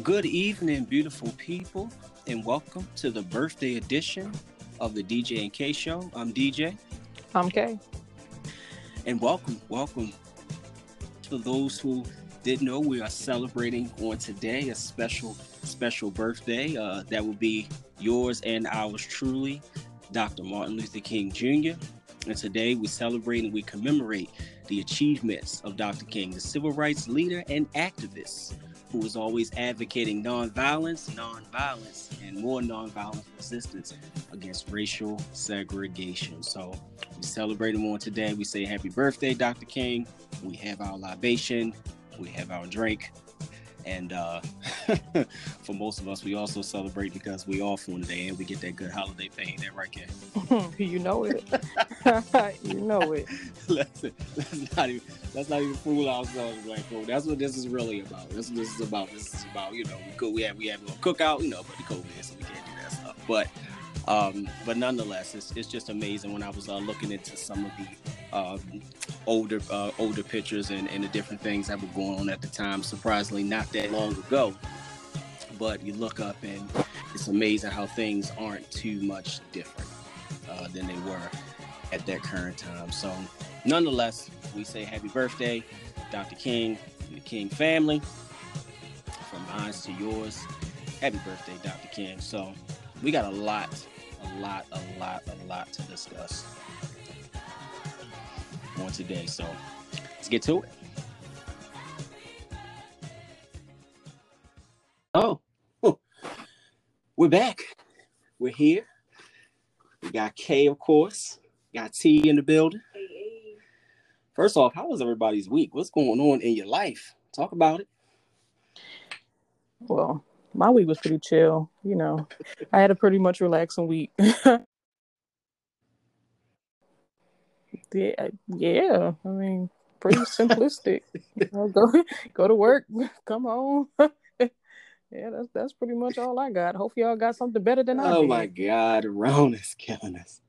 Good evening, beautiful people, and welcome to the birthday edition of the DJ and K Show. I'm DJ. I'm K. And welcome, welcome for those who didn't know we are celebrating on today a special, special birthday. Uh, that will be yours and ours truly, Dr. Martin Luther King Jr. And today we celebrate and we commemorate the achievements of Dr. King, the civil rights leader and activist who was always advocating nonviolence, nonviolence, and more nonviolent resistance against racial segregation. So we celebrate him on today. We say happy birthday, Dr. King. We have our libation, we have our drink. And uh, for most of us, we also celebrate because we off one day and we get that good holiday pay. That right, Ken? you know it. you know it. let's, let's not even let's not even fool ourselves, like, oh, that's what this is really about. That's what this is about. This is about you know we could we have we have a cookout, you know, but the COVID, so we can't do that stuff. But um, but nonetheless, it's, it's just amazing when I was uh, looking into some of the uh, older uh, older pictures and, and the different things that were going on at the time. Surprisingly, not that long ago. But you look up and it's amazing how things aren't too much different uh, than they were at that current time. So, nonetheless, we say happy birthday, Dr. King, the King family. From mine to yours, happy birthday, Dr. King. So, we got a lot a lot, a lot, a lot to discuss on today. So let's get to it. Oh, we're back. We're here. We got K, of course. Got T in the building. First off, how was everybody's week? What's going on in your life? Talk about it. Well, my week was pretty chill. You know, I had a pretty much relaxing week. yeah, yeah. I mean, pretty simplistic. you know, go go to work, come home. yeah, that's that's pretty much all I got. Hope y'all got something better than I. Oh my God, Ron is killing us.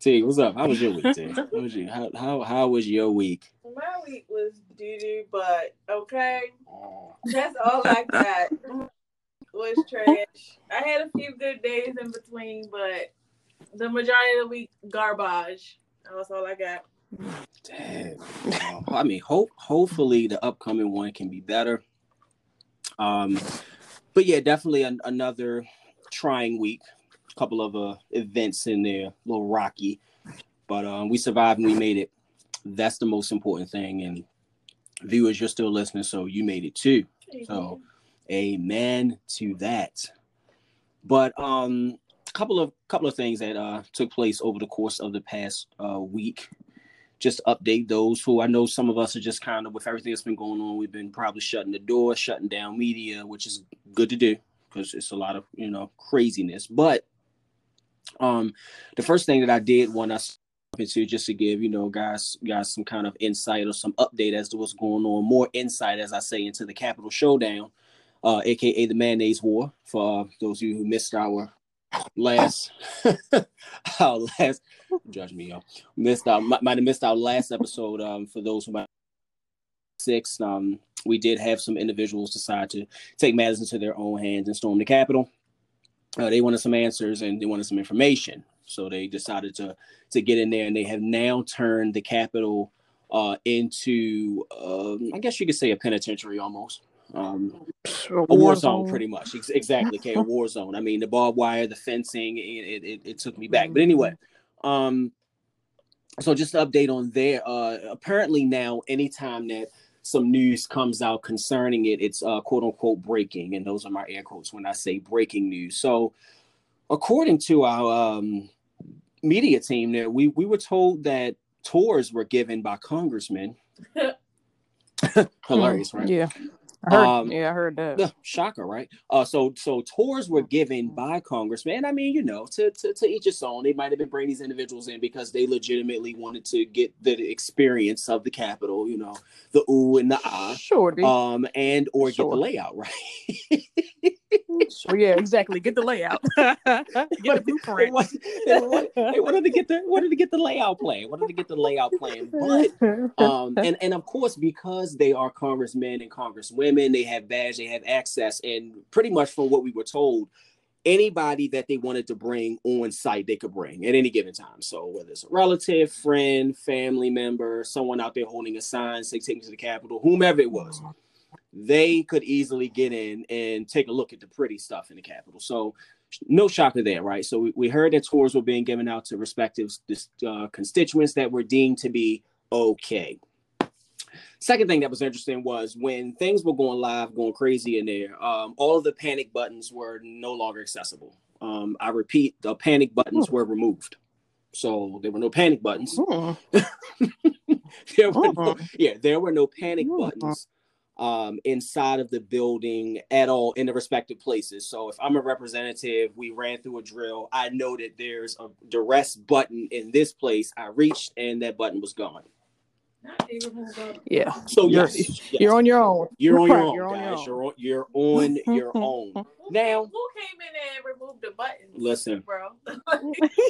T, what's up? How was your week, T? How was you? How, how how was your week? My week was doo doo, but okay. Oh. That's all I got was trash. I had a few good days in between, but the majority of the week garbage. That's all I got. Damn. I mean, hope hopefully the upcoming one can be better. Um, but yeah, definitely an, another trying week. A couple of uh, events in there, a little rocky, but um, we survived and we made it. That's the most important thing. And viewers, you're still listening, so you made it too. So Amen to that. But um, a couple of couple of things that uh, took place over the course of the past uh, week. Just update those who I know some of us are just kind of with everything that's been going on. We've been probably shutting the door, shutting down media, which is good to do because it's a lot of you know craziness. But um, the first thing that I did want us into just to give you know guys guys some kind of insight or some update as to what's going on, more insight as I say into the Capitol showdown uh, aka the Mayonnaise War. For uh, those of you who missed our last, our last, judge me, y'all, missed out, might have missed our last episode. Um, for those who might six, um, we did have some individuals decide to take matters into their own hands and storm the Capitol. Uh, they wanted some answers and they wanted some information, so they decided to to get in there, and they have now turned the Capitol uh, into, uh, I guess you could say, a penitentiary almost um, a war, war zone, pretty much. exactly, okay, a war zone. I mean, the barbed wire, the fencing, it, it, it took me back. But anyway, um, so just an update on there. Uh, apparently now, anytime that some news comes out concerning it, it's uh, quote unquote breaking, and those are my air quotes when I say breaking news. So, according to our um, media team, there we we were told that tours were given by congressmen. Hilarious, right? Yeah. I heard, um, yeah, I heard that. Shocker, right? Uh, so so tours were given by congressmen. I mean, you know, to, to to each its own. They might have been bringing these individuals in because they legitimately wanted to get the experience of the Capitol. You know, the ooh and the ah, sure, um, and or sure. get the layout right. Sure, yeah, exactly. Get the layout. get the They wanted, they wanted- they wanted to get the wanted to get the layout plan. Wanted to get the layout plan, but um, and and of course because they are congressmen and congresswomen, they have badge, they have access, and pretty much from what we were told, anybody that they wanted to bring on site, they could bring at any given time. So whether it's a relative, friend, family member, someone out there holding a sign, say take me to the Capitol, whomever it was, they could easily get in and take a look at the pretty stuff in the Capitol. So no shocker there, right? So we, we heard that tours were being given out to respective uh, constituents that were deemed to be okay. Second thing that was interesting was when things were going live, going crazy in there, um, all of the panic buttons were no longer accessible. Um, I repeat, the panic buttons were removed. So there were no panic buttons. Mm. there were no, Mm. yeah, there were no panic buttons um, inside of the building at all in the respective places. So if I'm a representative, we ran through a drill. I know that there's a duress button in this place. I reached and that button was gone. Not they removed all- Yeah, So You're- yes, yes. you're on your own. You're on your own, you're on guys. your own. You're on, you're on your own. Now- who came in there and removed the buttons? Listen. bro.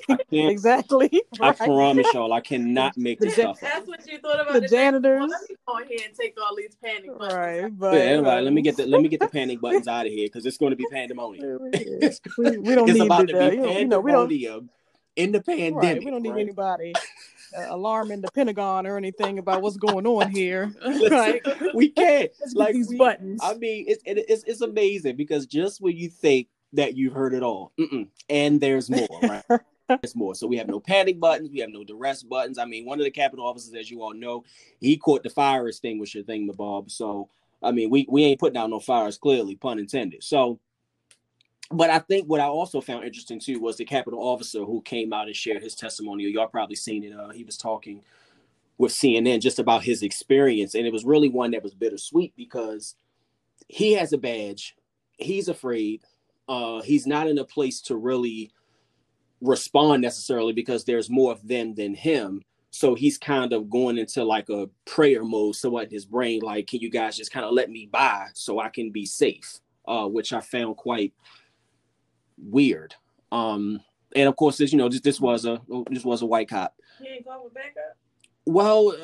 I, exactly. I Right. promise y'all, I cannot make this The stuff up. That's what you thought about The day janitors. before. Let me go ahead and take all these panic buttons. Right, but Yeah, anyway, let me get the let me get the panic buttons out of here because it's going to be pandemonium. we, we don't it's need about it, to uh, be you know, you know, we don't pandemonium in the pandemic. right, we don't need right? anybody uh, alarming the Pentagon or anything about what's going on here. Right? we can't. Like these we- buttons. I mean, it's it, it's it's amazing because just when you think that you've heard it all, and there's more, right? There's more. So we have no panic buttons. We have no duress buttons. I mean, one of the Capitol officers, as you all know, he caught the fire extinguisher thing, the Bob. So I mean, we we ain't putting out no fires, clearly, pun intended. So, but I think what I also found interesting too was the Capitol officer who came out and shared his testimonial. Y'all probably seen it. Uh, he was talking with CNN just about his experience, and it was really one that was bittersweet because he has a badge. He's afraid. Uh, he's not in a place to really respond necessarily because there's more of them than him. So he's kind of going into like a prayer mode, somewhat in his brain, like, can you guys just kind of let me by so I can be safe? Uh, which I found quite weird. Um, and of course, this you know, this, this was a this was a white cop. He ain't going with backup. Well,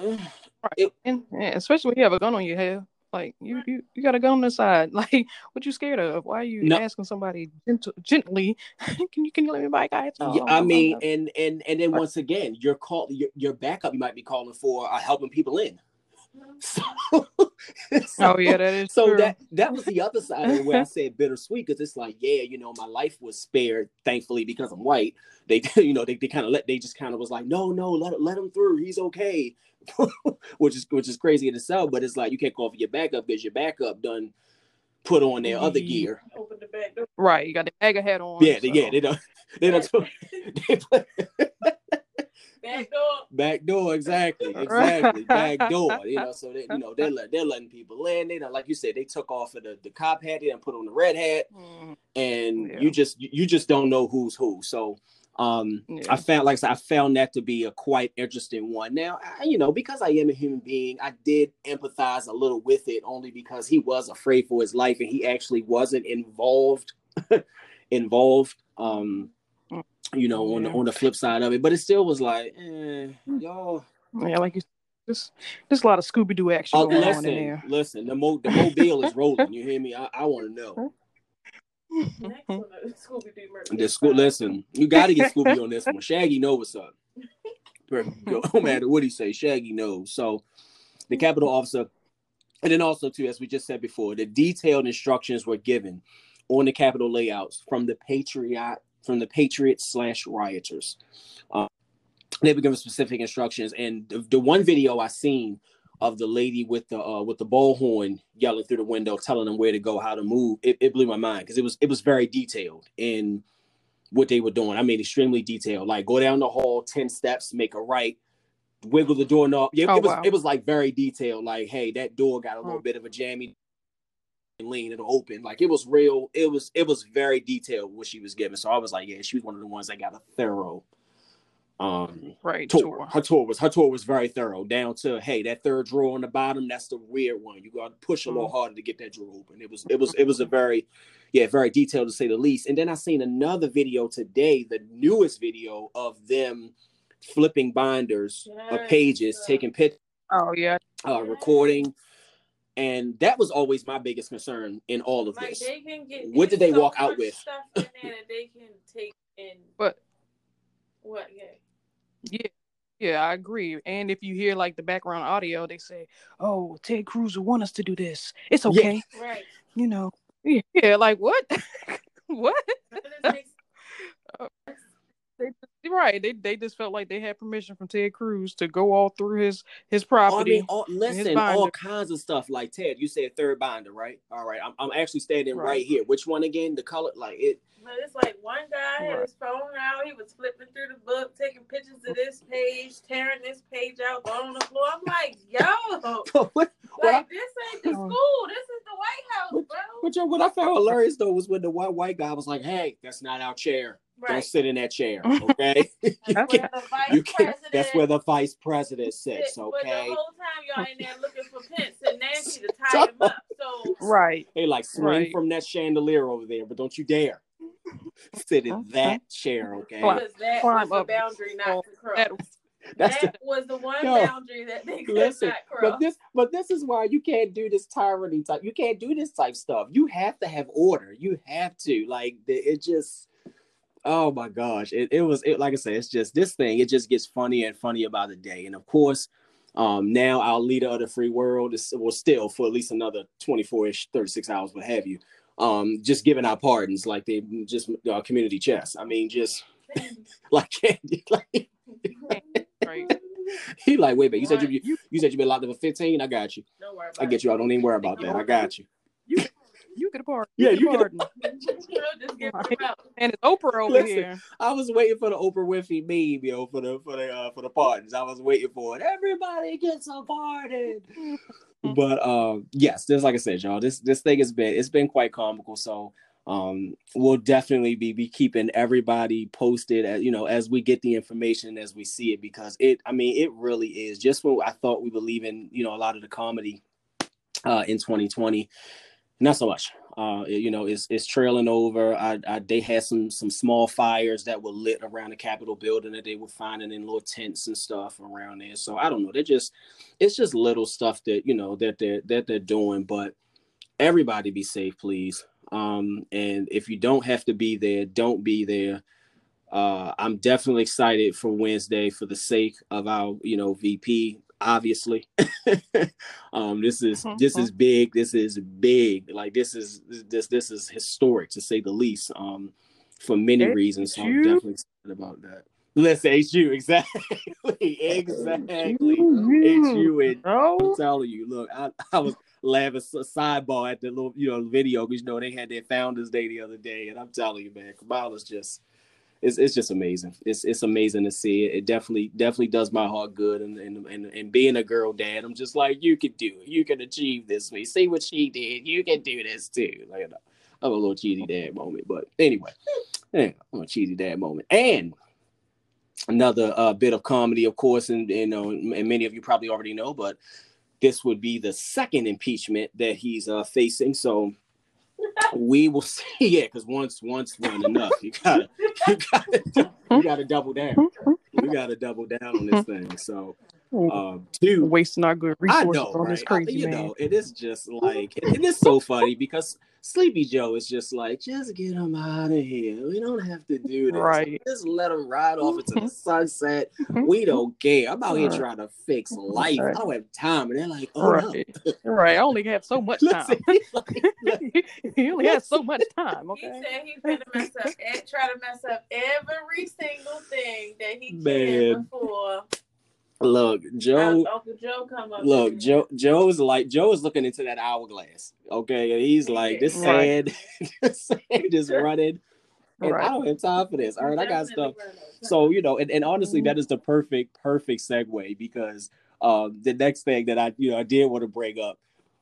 uh, and yeah, especially when you have a gun on your head. Like you, you, you got a gun on the side. Like, what you scared of? Why are you No. asking somebody gentle, gently? can you can you let me buy guys? Yeah, I mean, and and and then once again, your call, your, your backup, you might be calling for uh, helping people in. So, oh yeah, that is so true. that that was the other side of it where I said bittersweet because it's like, yeah, you know, my life was spared, thankfully, because I'm white. They, you know, they, they kind of let they just kind of was like, no, no, let let him through, he's okay, which is which is crazy in itself. But it's like you can't call for your backup because your backup done put on their other gear. Open the back door. right, you got the MAGA hat on. Yeah, they, yeah, they don't they don't they put, Back door. Back door, exactly, exactly. Back door, you know. So they, you know, they're let- they're letting people in. They don't like you said. They took off of the, the cop hat, and put on the red hat, Mhm. and Yeah. you just you just don't know who's who. So, um, Yeah. I found like I said, I found that to be a quite interesting one. Now, I, you know, because I am a human being, I did empathize a little with it, only because he was afraid for his life and he actually wasn't involved, involved. Um, you know, on the on the flip side of it, but it still was like, eh, y'all. Yeah, like you. There's, there's a lot of Scooby Doo action Oh, going on in there. listen. The mo the mobile is rolling. You hear me? I, I want to know. Next one, uh, Scooby-Doo murder. The school. Listen, you got to get Scooby on this one. Shaggy knows what's up. No matter what he say, Shaggy knows. So, the Capitol officer, and then also too, as we just said before, the detailed instructions were given on the Capitol layouts from the Patriot from the Patriots slash rioters. Um, they were given specific instructions, and the, the one video I seen of the lady with the uh, with the bullhorn yelling through the window, telling them where to go, how to move. It, it blew my mind because it was it was very detailed in what they were doing. I mean, extremely detailed. Like go down the hall, ten steps, make a right, wiggle the doorknob. Yeah, Oh, it was wow. it was like very detailed. Like, hey, that door got a little Hmm. bit of a jammy lean it'll open like it was real it was it was very detailed what she was giving so i was like yeah she was one of the ones that got a thorough Um, right. tour. Tour. Her tour was her tour was very thorough, down to hey, that third drawer on the bottom, that's the weird one. You got to push a little Mhm. harder to get that drawer open. It was it was it was a very yeah, very detailed to say the least. And then I seen another video today, the newest video of them flipping binders of pages, taking pictures, Oh yeah. uh, recording. And that was always my biggest concern in all of Like this. they can get. What did they so walk out with? Stuff in they can take in. But What? Yeah. Yeah, yeah, I agree. And if you hear like the background audio, they say, "Oh, Ted Cruz will want us to do this. It's Yeah. okay." Right. You know. Yeah, yeah, like what? what? But it makes- They just, right? They they just felt like they had permission from Ted Cruz to go all through his his I property. mean, all, listen, all kinds of stuff. Like Ted, you said third binder, right? All right, I'm, I'm actually standing right. Right. here. Which one again? The color, like it. But it's like one guy had Right. his phone out. He was flipping through the book, taking pictures of this page, tearing this page out, throwing on the floor. I'm like, yo, what, what, I, like this ain't the Oh. school. This is the White House, bro. what, you- what I found hilarious though was when the white white guy was like, "Hey, that's not our chair. Don't sit in that chair, okay? you That's can't, Where the vice you can't. president That's where the vice president sit, sits, But okay? the whole time y'all in there looking for Pence and Nancy to tie him up. So right. they like swing Right. from that chandelier over there, but don't you dare sit in Okay. that chair, okay? Because that climb was the boundary not to cross. That- That's that was the one Yo, boundary that they could Listen, not cross. but this but this is why you can't do this tyranny type. You can't do this type stuff. You have to have order. You have to like the- it just. Oh my gosh! It, it was it, like I said. It's just this thing. It just gets funnier and funnier by the day. And of course, um, now our leader of the free world is well still for at least another twenty four ish, thirty six hours, what have you. Um, just giving out pardons like they just uh, community chess. I mean, just like candy. Like Right. he like wait, man. You said you, you you said you been locked up for fifteen. I got you. Don't worry about I get you. I don't even worry about that. I got you. You get a pardon. Yeah, get you a get a- pardon. Just give out. And it's Oprah over Listen. here. I was waiting for the Oprah Winfrey meme, yo, for the for the uh, for the pardons. I was waiting for it. Everybody gets a pardon. But um, yes, just like I said, y'all, this this thing has been it's been quite comical. So um, we'll definitely be be keeping everybody posted, as, you know, as we get the information as we see it, because it, I mean, it really is just what I thought we were leaving, you know, a lot of the comedy uh, in 2020. Not so much. Uh, you know, it's it's trailing over. I, I they had some some small fires that were lit around the Capitol building that they were finding in little tents and stuff around there. So I don't know. They're just it's just little stuff that you know that they're that they're doing. But everybody be safe, please. Um, and if you don't have to be there, don't be there. Uh, I'm definitely excited for Wednesday for the sake of our, you know, VP. Obviously, um, this is this is big. This is big. Like this is this this is historic to say the least. Um, for many Hey, reasons. So I'm definitely excited about that. let's Listen, HU, exactly, exactly. HU and I'm telling you, look, I, I was laughing sidebar at the little, you know, video because you know they had their Founders Day the other day, and I'm telling you, man, Kamala's just, it's it's just amazing. It's it's amazing to see it. It definitely definitely does my heart good, and and and, and being a girl dad, I'm just like, you can do it. You can achieve this. We see what she did. You can do this too. Like, I'm a little cheesy dad moment, but anyway, yeah, I'm a cheesy dad moment, and another uh, bit of comedy, of course, and you know, and many of you probably already know, but this would be the second impeachment that he's uh, facing. So we will see. Yeah, because once once one enough, you gotta you gotta you gotta double down. We gotta double down on this thing. So um, two. wasting our good I resources know, on right? this crazy I- you man. know, it is just like and it is so funny because Sleepy Joe is just like, just get him out of here. We don't have to do this. Right. Just let him ride off into the mm-hmm. sunset. Mm-hmm. We don't care. I'm out here trying to fix mm-hmm. life. I Right. don't have time. And they're like, oh no. Right. right. I only have so much time. Listen, like, he only has so much time. Okay? He Okay. said he's gonna mess up, and try to mess up every single thing that he Man. can before look, Joe. Uncle Joe come up. Look, Joe. Joe's like Joe is looking into that hourglass. Okay, and he's like, this Right. sand, this sand is running, and I don't have time for this. All right, I got stuff. run out of So you know, and, and honestly, that is the perfect, perfect segue because um, the next thing that I, you know, I did want to bring up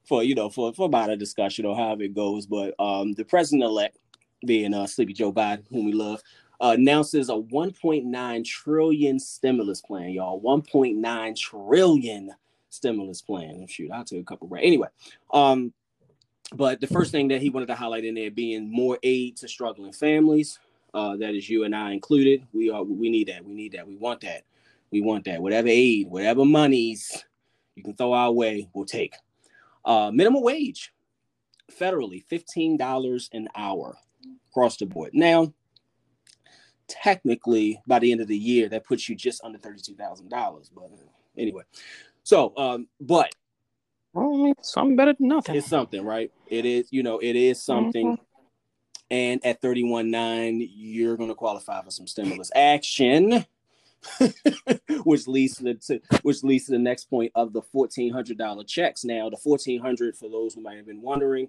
for you know for for about a discussion or however it goes, but um, the president elect being uh, Sleepy Joe Biden, whom we love, uh, announces a 1.9 trillion stimulus plan, y'all. 1.9 trillion stimulus plan. Shoot, I'll a couple right. Anyway, um, but the first thing that he wanted to highlight in there being more aid to struggling families. Uh, that is you and I included. We are we need that. We need that. We want that. We want that. Whatever aid, whatever monies you can throw our way, we'll take. Uh, minimum wage, federally, $15 an hour across the board. Now, technically, by the end of the year, that puts you just under $32,000. But uh, anyway, so, um, but well, something better than nothing. It's something, right? It is, you know, it is something. Mm-hmm. And at 31.9, you're going to qualify for some stimulus action. which leads to, the, to, which leads to the next point of the fourteen hundred dollar checks. Now, the fourteen hundred for those who might have been wondering,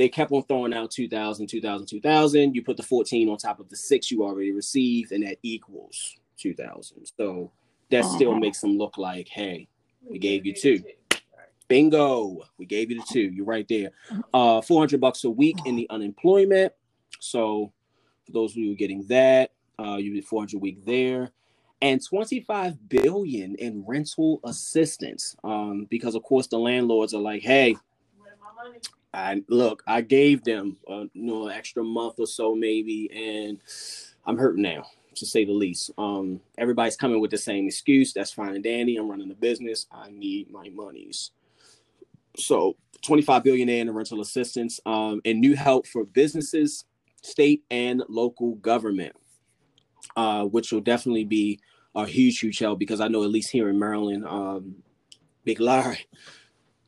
they kept on throwing out 2000, 2000, 2000. You put the 14 on top of the six you already received, and that equals 2000. So that uh-huh. still makes them look like, hey, we gave you two. Bingo, we gave you the two. You're right there. Uh, 400 bucks a week in the unemployment. So for those of you getting that, uh, you get 400 a week there and 25 billion in rental assistance um, because of course the landlords are like hey I look I gave them uh, you know an extra month or so maybe and I'm hurting now to say the least. Um, everybody's coming with the same excuse. That's fine and dandy I'm running a business. I need my monies. So 25 billion in rental assistance um, and new help for businesses state and local government uh, which will definitely be a huge, huge help because I know at least here in Maryland, um, Big Larry,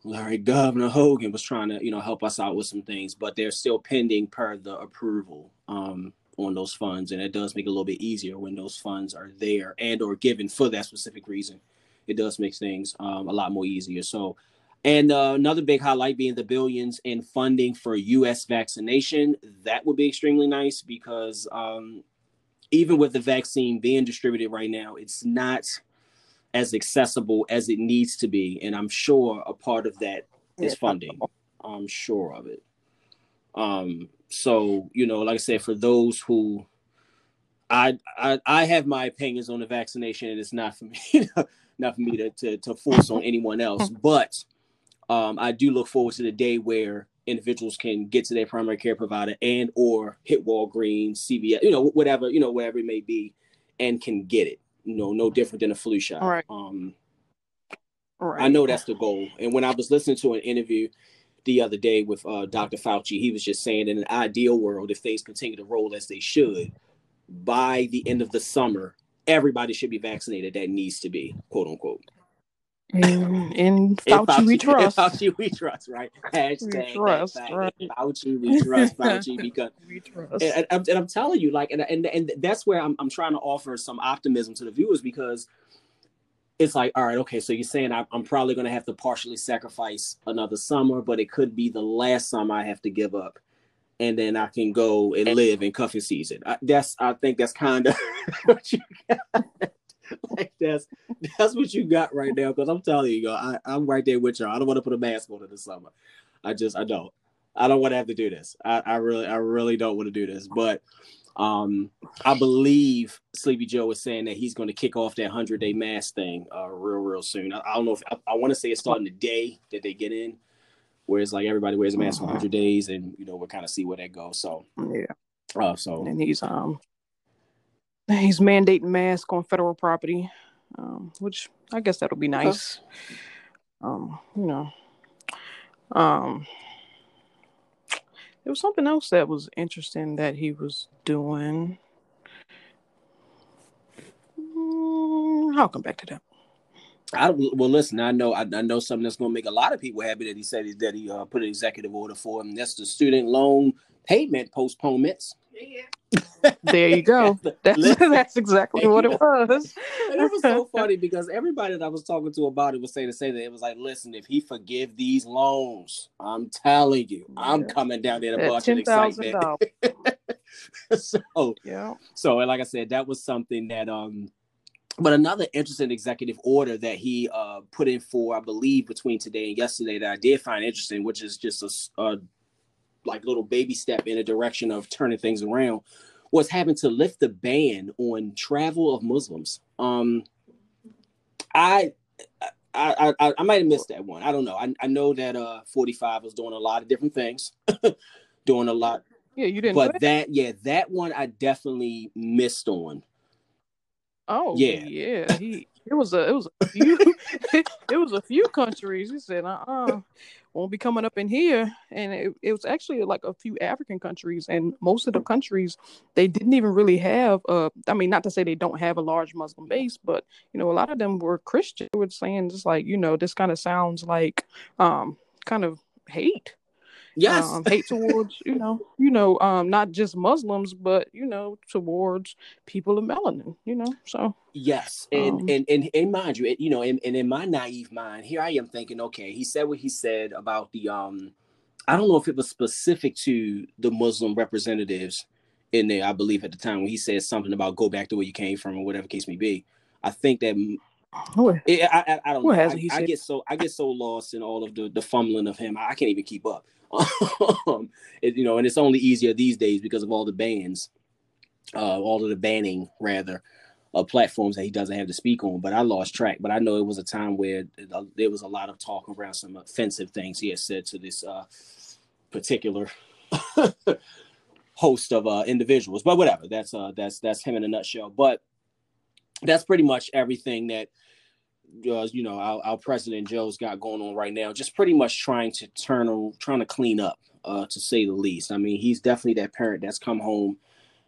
Larry Governor Hogan was trying to, you know, help us out with some things, but they're still pending per the approval um, on those funds, and it does make it a little bit easier when those funds are there and or given for that specific reason. It does make things um, a lot more easier. So, and uh, another big highlight being the billions in funding for U.S. vaccination. That would be extremely nice because um, even with the vaccine being distributed right now, it's not as accessible as it needs to be. And I'm sure a part of that is funding. I'm sure of it. Um, so you know, like I said, for those who I, I I have my opinions on the vaccination, and it's not for me, not for me to, to, to force on anyone else. But um, I do look forward to the day where individuals can get to their primary care provider and or hit Walgreens, CVS, you know, whatever, you know, whatever it may be, and can get it. You know, no different than a flu shot. Right. Um, right. I know that's the goal. And when I was listening to an interview the other day with uh, Dr. Fauci, he was just saying in an ideal world, if things continue to roll as they should, by the end of the summer, everybody should be vaccinated that needs to be, quote unquote. In, in Fauci, Fauci, we trust. Fauci we trust, right? Hashtag we trust, right. Fauci we trust. Fauci because we trust. And, and, and, I'm telling you, like, and, and and that's where I'm I'm trying to offer some optimism to the viewers because it's like, all right, okay, so you're saying I, I'm probably going to have to partially sacrifice another summer, but it could be the last summer I have to give up, and then I can go and live in cuffing season. I, that's I think that's kind of what you got. like that's that's what you got right now. Because I'm telling you, I, I'm right there with y'all. I don't want to put a mask on in the summer. I just I don't. I don't want to have to do this. I, I really I really don't want to do this. But um I believe Sleepy Joe is saying that he's going to kick off that hundred day mask thing uh real real soon. I, I don't know if I, I want to say it's starting the day that they get in, where it's like everybody wears a mask for 100 days, and you know we'll kind of see where that goes. So yeah. Uh, so and he's um he's mandating masks on federal property, um, which I guess that'll be nice. Um, you know, um, there was something else that was interesting that he was doing. Mm, I'll come back to that. I well listen. I know I, I, know something that's going to make a lot of people happy that he said that he uh, put an executive order for him. That's the student loan payment postponements. there you go. That's, that's exactly what it was. and it was so funny because everybody that I was talking to about it was saying to say that it was like, listen, if he forgive these loans, I'm telling you, yeah. I'm coming down there to bunch of excitement. so yeah. So and like I said, that was something that um but another interesting executive order that he uh, put in for, I believe, between today and yesterday that I did find interesting, which is just a, a like little baby step in a direction of turning things around was having to lift the ban on travel of Muslims. Um, I, I, I, I might have missed that one. I don't know. I, I know that uh 45 was doing a lot of different things, doing a lot. Yeah, you didn't. But that, yeah, that one I definitely missed on. Oh yeah, yeah. He it was a it was a few it was a few countries. He said, uh uh-uh, won't be coming up in here. And it, it was actually like a few African countries and most of the countries they didn't even really have uh I mean not to say they don't have a large Muslim base, but you know, a lot of them were Christian. They were saying just like, you know, this kind of sounds like um kind of hate yes um, hate towards you know you know um not just muslims but you know towards people of melanin you know so yes and um, and, and and mind you you know and, and in my naive mind here i am thinking okay he said what he said about the um i don't know if it was specific to the muslim representatives in there i believe at the time when he said something about go back to where you came from or whatever case may be i think that what, I, I, I don't know. I, I get so I get so lost in all of the the fumbling of him. I can't even keep up. um, it, you know, and it's only easier these days because of all the bans, uh, all of the banning rather, of platforms that he doesn't have to speak on. But I lost track. But I know it was a time where uh, there was a lot of talk around some offensive things he had said to this uh, particular host of uh, individuals. But whatever, that's uh, that's that's him in a nutshell. But that's pretty much everything that uh, you know our, our, president Joe's got going on right now. Just pretty much trying to turn, trying to clean up, uh, to say the least. I mean, he's definitely that parent that's come home,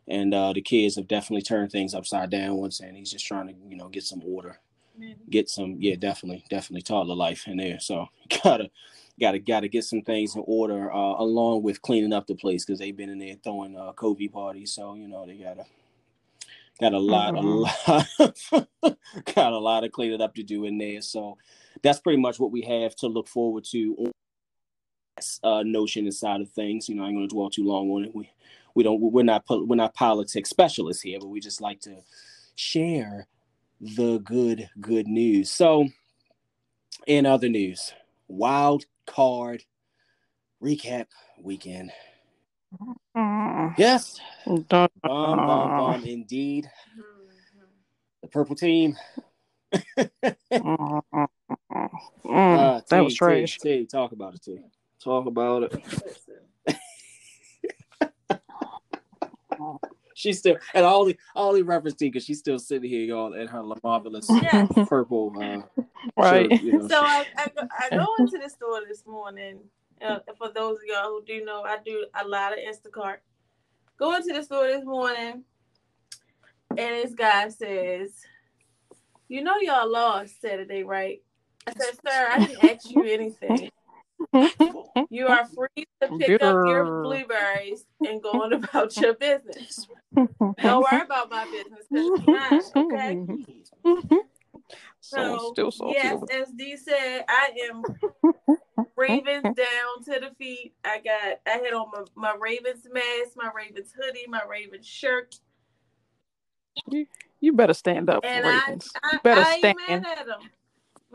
and uh, the kids have definitely turned things upside down once, and he's just trying to you know get some order, get some yeah, definitely, definitely toddler life in there. So gotta. Gotta gotta get some things in order, uh, along with cleaning up the place because they've been in there throwing uh, COVID parties. So you know they gotta got a lot, mm-hmm. a lot, got a lot of cleaning up to do in there. So that's pretty much what we have to look forward to. Uh, notion inside of things. You know, I'm going to dwell too long on it. We we don't we're not we're not politics specialists here, but we just like to share the good good news. So, in other news, wild card recap weekend. Mm. Yes. Bomb, bomb, bomb, indeed. The purple team. Mm, Uh, that T, was trash. T, T, talk about it, T. Talk about it. She's still, and all the all the reference to because she's still sitting here, y'all, in her marvelous Yes. purple. Uh, Right. shirt, you know, So I, I, go- I go into the store this morning. Uh, for those of y'all who do know, I do a lot of Instacart. Go into the store this morning, and this guy says, "You know y'all lost Saturday, right?" I said, "Sir, I didn't ask you anything. You are free to pick up your blueberries and go on about your business. Don't worry about my business it's mine, okay?" so So still salty. yes, as D said, I am Ravens down to the feet. I got I had on my, my Ravens mask, my Ravens hoodie, my Ravens shirt, You you better stand up for and I Ravens. I, you better I ain't stand. mad at them.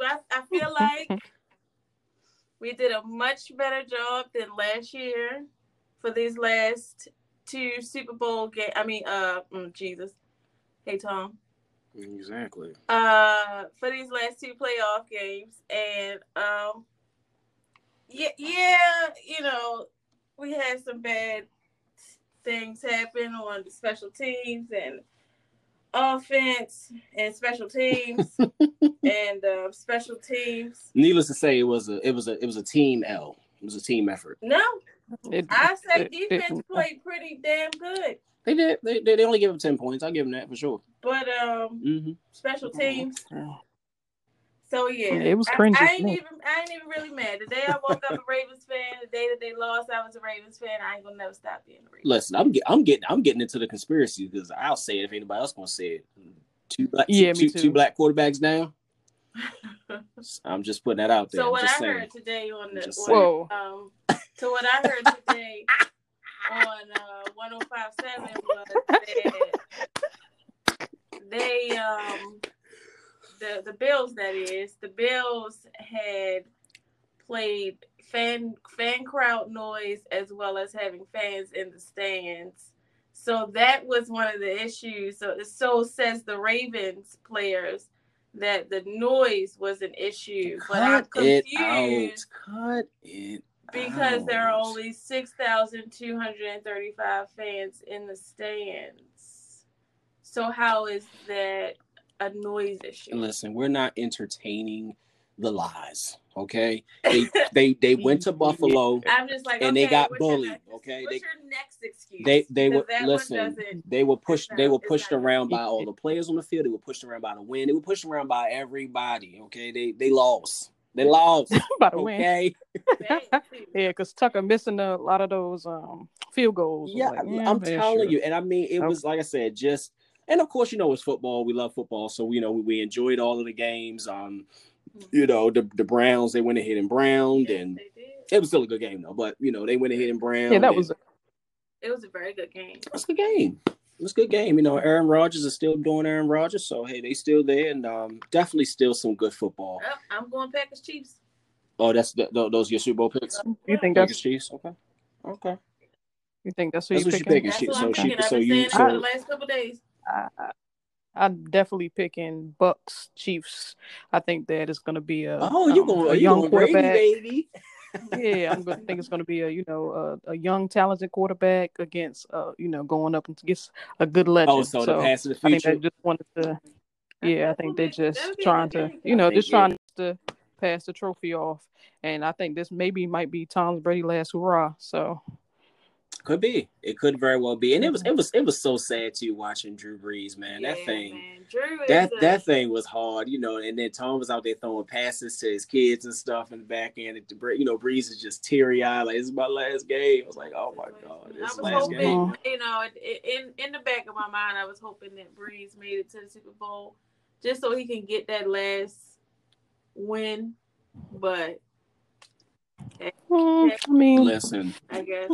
I, I feel like we did a much better job than last year for these last two Super Bowl game. I mean, uh, mm, Jesus, hey Tom. Exactly. uh for these last two playoff games and um yeah yeah you know we had some bad things happen on the special teams and offense and special teams and uh, special teams Needless to say, it was a it was a it was a team L. It was a team effort. no It- i say it- defense it- played pretty damn good They did. They, they, they only give him ten points. I'll give him that for sure. but um hmm special teams So yeah, Yeah, it was I- cringy I, for ain't me. even I ain't even really mad. The day I woke up a Ravens fan, the day that they lost, I was a Ravens fan. I ain't gonna never stop being a Ravens. Listen, I'm get, I'm getting I'm getting into the conspiracy because I'll say it if anybody else gonna say it. Two black Yeah, two, me two black quarterbacks now. I'm just putting that out there. so I'm what just I saying. heard today on the Just on, Whoa. um so what I heard today on uh 1057 was that they um the the Bills that is the Bills had played fan fan crowd noise as well as having fans in the stands So that was one of the issues. So so says the Ravens players that the noise was an issue. Cut but I'm confused it out. Cut it because there are only six thousand two hundred and thirty-five fans in the stands. So how is that a noise issue? Listen, we're not entertaining the lies. Okay, they they they went to Buffalo. I'm just like, And they got bullied, next- okay? What's They- your next excuse? They they were 'Cause that one listen. They were pushed. They were pushed around by all the players on the field. They were pushed around by the wind. They were pushed around by everybody. Okay, they they lost. They lost. By the way, Okay. bad, yeah, because Tucker missing a lot of those um field goals. Yeah, Like, I'm yeah, telling sure. you, and I mean, it Okay. was like I said, just and of course, you know, it's football. We love football, so you know, we, we enjoyed all of the games. Um, you know, the the Browns they went ahead and browned, Yes, and they did. it was still a good game though. But you know, they went ahead and browned. Yeah, that and- was It was a very good game. it was a good game. It was a good game. You know, Aaron Rodgers is still doing Aaron Rodgers, so hey, they still there, and um, definitely still some good football. Well, I'm going Packers Chiefs. Oh, that's the, tho- those are your Super Bowl picks. you think Packers that's Chiefs. Okay, okay. you think that's who That's you what you picking? picking. That's shit, what I'm so picking. she- I've so been you- saying so- the last couple days. I, I- I'm definitely picking Bucs Chiefs. I think that is going to be a Oh, you um, going? a You young going Brady, quarterback. baby? Yeah, I'm going to think it's going to be a you know a, a young talented quarterback against uh you know going up against a good legend. Oh, so, the past of the I think they just wanted to. Yeah, I think they're just That'll be a trying to you know just think, yeah. trying to pass the trophy off, and I think this maybe might be Tom Brady last hurrah. So Could be. It could very well be. And it was it was it was so sad too watching Drew Brees, man. that thing man. That a- that thing was hard, you know. And then Tom was out there throwing passes to his kids and stuff in the back end. And you know, Brees is just teary eyed, like this is my last game. I was like, oh my god, I this was last hoping, game. you know, in in the back of my mind, I was hoping that Brees made it to the Super Bowl just so he can get that last win. But I mean, Listen, I guess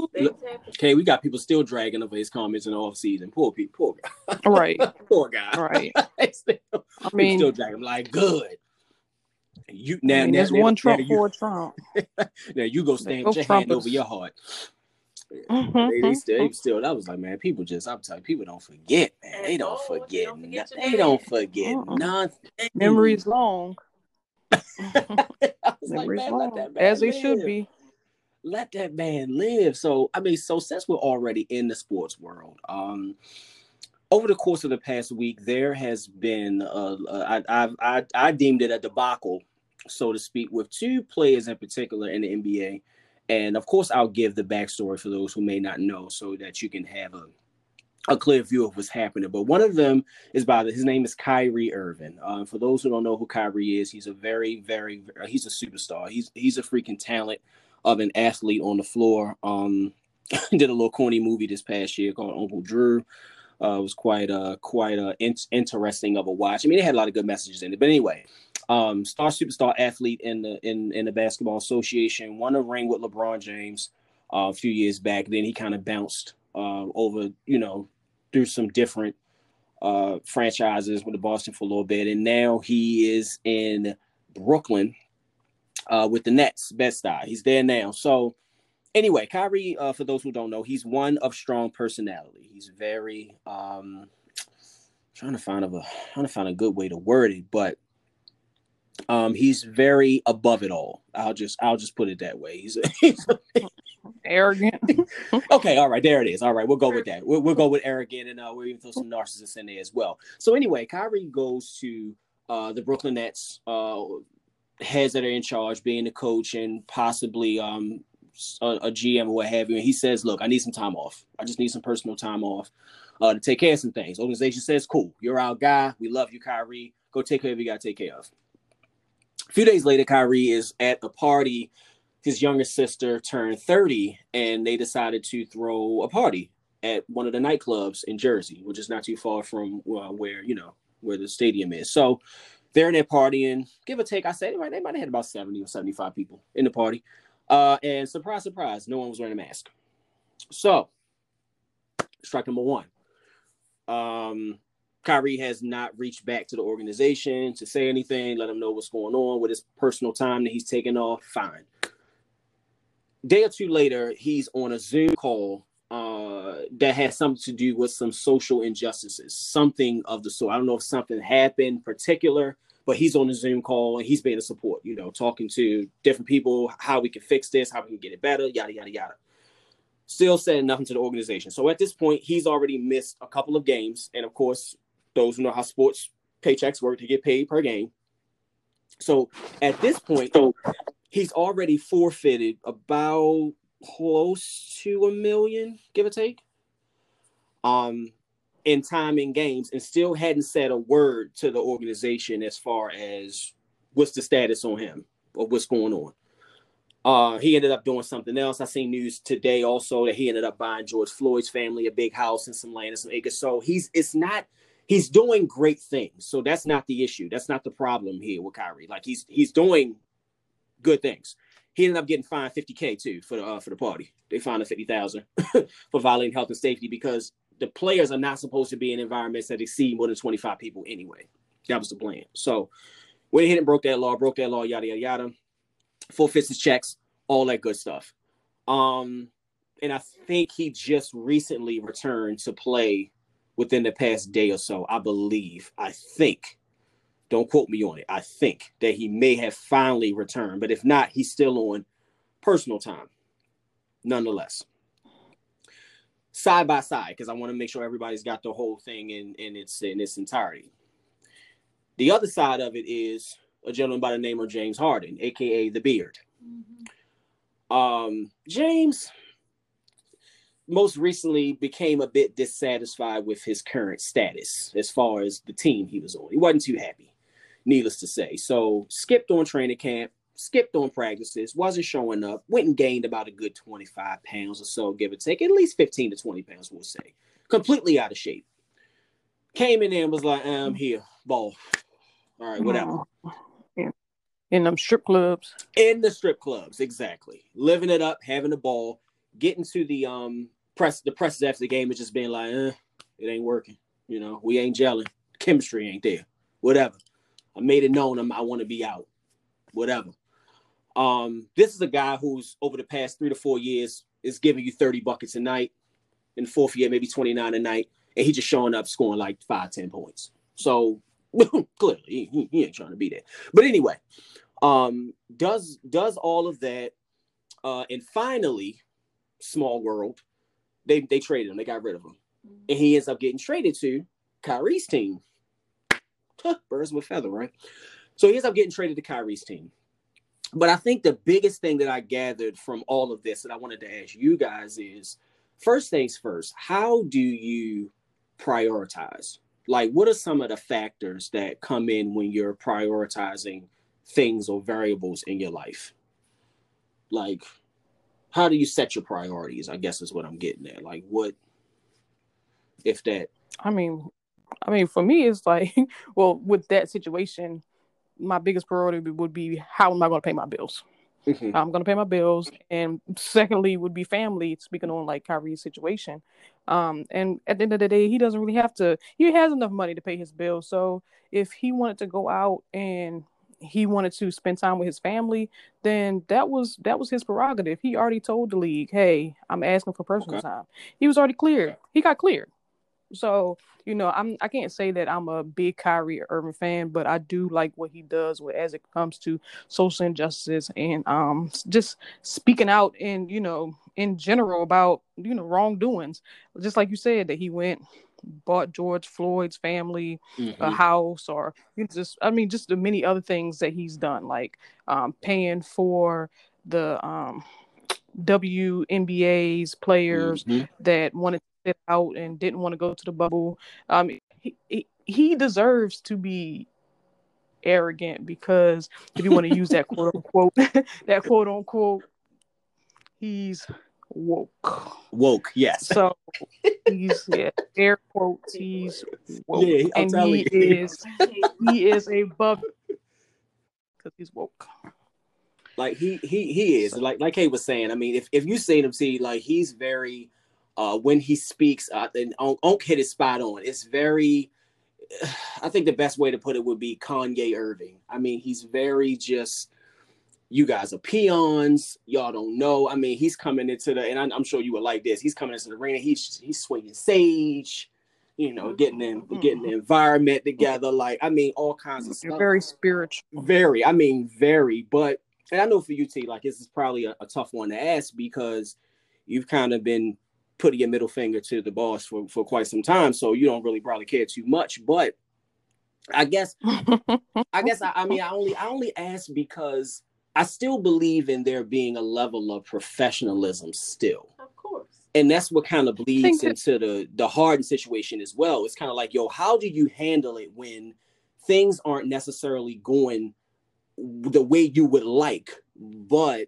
okay, we got people still dragging over his comments in the off season. Poor people, poor guy, right, poor guy. right. still, I mean, still dragging like good. You now, I mean now, there's now- one now Trump you, for Trump. now you go stand Both with your hand over your heart. Mhm, they, they still, they still. That was like, man, people just. I'm telling you, people don't forget, man. They don't Oh, forget. don't forget no- they don't forget Uh-uh. nothing. Memories long. I was like, Memories man, let long. that man As they should be. Let that man live. So, I mean, so since we're already in the sports world, um, over the course of the past week, there has been, uh, uh, I, I, I, deemed it a debacle, so to speak, with two players in particular in the NBA. And of course, I'll give the backstory for those who may not know, so that you can have a a clear view of what's happening. But one of them is by the, his name is Kyrie Irving. Uh, for those who don't know who Kyrie is, he's a very, very he's a superstar. He's he's a freaking talent of an athlete on the floor. Um, did a little corny movie this past year called Uncle Drew. Uh, was quite uh quite uh in- interesting of a watch. I mean, it had a lot of good messages in it. But anyway, um, star superstar athlete in the in in the basketball association. Won a ring with LeBron James uh, a few years back. Then he kind of bounced uh, over, you know, through some different uh, franchises with the Boston for a little bit, and now he is in Brooklyn uh, with the Nets. Bed-Stuy. He's there now. So anyway, Kyrie, uh, for those who don't know, he's one of strong personality. He's very um, trying to find a trying to find a good way to word it, but um, he's very above it all. I'll just I'll just put it that way. He's, he's Arrogant. okay, all right, there it is. All right, we'll go with that. We'll, we'll go with arrogant, and uh, we'll even throw some narcissists in there as well. So anyway, Kyrie goes to uh, the Brooklyn Nets, uh, heads that are in charge, being the coach and possibly um, a, a GM or what have you. And he says, "Look, I need some time off. I just need some personal time off uh, to take care of some things." Organization says, "Cool, you're our guy. We love you, Kyrie. Go take care of you got to take care of." A few days later, Kyrie is at a party his younger sister turned 30 and they decided to throw a party at one of the nightclubs in Jersey, which is not too far from uh, where, you know, where the stadium is. So they're in there partying, give or take. I said they might, they might have had about 70 or 75 people in the party. Uh, and surprise, surprise, no one was wearing a mask. So strike number one. Um, Kyrie has not reached back to the organization to say anything, let them know what's going on with his personal time that he's taking off. Fine day or two later, he's on a Zoom call uh, that has something to do with some social injustices, something of the sort. I don't know if something happened particular, but he's on the Zoom call and he's being a support, you know, talking to different people, how we can fix this, how we can get it better, yada, yada, yada. Still saying nothing to the organization. So at this point, he's already missed a couple of games. And of course, those who know how sports paychecks work, to get paid per game. So at this point, he's already forfeited about close to a million, give or take, um, in time in games, and still hadn't said a word to the organization as far as what's the status on him or what's going on. Uh, he ended up doing something else. I seen news today also that he ended up buying George Floyd's family a big house and some land and some acres. So he's it's not he's doing great things. So that's not the issue. That's not the problem here with Kyrie. Like he's he's doing good things. He ended up getting fined 50k too for the uh, for the party. They fined him 50,000 for violating health and safety because the players are not supposed to be in environments that exceed more than 25 people anyway. That was the plan. So when he and broke that law, broke that law, yada yada yada, forfeits his checks, all that good stuff. Um, and I think he just recently returned to play within the past day or so. I believe. I think don't quote me on it. I think that he may have finally returned, but if not, he's still on personal time, nonetheless. Side by side, because I want to make sure everybody's got the whole thing in, in its in its entirety. The other side of it is a gentleman by the name of James Harden, aka the Beard. Mm-hmm. Um, James most recently became a bit dissatisfied with his current status as far as the team he was on. He wasn't too happy needless to say. So skipped on training camp, skipped on practices, wasn't showing up, went and gained about a good 25 pounds or so, give or take, at least 15 to 20 pounds, we'll say. Completely out of shape. Came in there and was like, I'm here, ball. All right, whatever. Yeah. In them strip clubs. In the strip clubs, exactly. Living it up, having a ball, getting to the um press the presses after the game is just being like, eh, it ain't working. You know, we ain't gelling. Chemistry ain't there. Whatever. I made it known I'm, I want to be out, whatever. Um, this is a guy who's over the past three to four years is giving you 30 buckets a night. In fourth year, maybe 29 a night, and he just showing up scoring like five, 10 points. So clearly he, he, ain't trying to be there. But anyway, um, does does all of that, uh, and finally, small world, they they traded him, they got rid of him, and he ends up getting traded to Kyrie's team birds with feather, right? So he ends up getting traded to Kyrie's team. But I think the biggest thing that I gathered from all of this that I wanted to ask you guys is first things first, how do you prioritize? Like, what are some of the factors that come in when you're prioritizing things or variables in your life? Like, how do you set your priorities? I guess is what I'm getting at. Like, what if that? I mean, I mean, for me, it's like, well, with that situation, my biggest priority would be how am I going to pay my bills? Mm-hmm. I'm going to pay my bills, and secondly, would be family. Speaking on like Kyrie's situation, um, and at the end of the day, he doesn't really have to. He has enough money to pay his bills. So if he wanted to go out and he wanted to spend time with his family, then that was that was his prerogative. He already told the league, "Hey, I'm asking for personal okay. time." He was already cleared. He got cleared. So, you know, I'm I can't say that I'm a big Kyrie Irving fan, but I do like what he does with as it comes to social injustice and um just speaking out in, you know, in general about, you know, wrongdoings. Just like you said that he went bought George Floyd's family mm-hmm. a house or just I mean just the many other things that he's done like um paying for the um WNBA's players mm-hmm. that wanted sit out and didn't want to go to the bubble. Um, he, he, he deserves to be arrogant because if you want to use that quote unquote that quote unquote he's woke. Woke yes. So he's yeah, air quotes he's woke. Yeah, and he you. is he is a bub because he's woke. Like he he he is. Like like Kay was saying i mean if if you seen him see like he's very uh, when he speaks, uh, and Onk hit his spot on. It's very, I think the best way to put it would be Kanye Irving. I mean, he's very just you guys are peons. Y'all don't know. I mean, he's coming into the, and I'm, sure you would like this. He's coming into the arena. He's he's swinging sage, you know, getting in, mm-hmm. getting the environment together. Like, I mean, all kinds of stuff. Very spiritual. Very. I mean, very. But and I know for you, T, like this is probably a, a tough one to ask because you've kind of been putting your middle finger to the boss for, for quite some time. So you don't really probably care too much. But I guess I guess I, I mean I only I only ask because I still believe in there being a level of professionalism still. Of course. And that's what kind of bleeds into the the Harden situation as well. It's kind of like, yo, how do you handle it when things aren't necessarily going the way you would like, but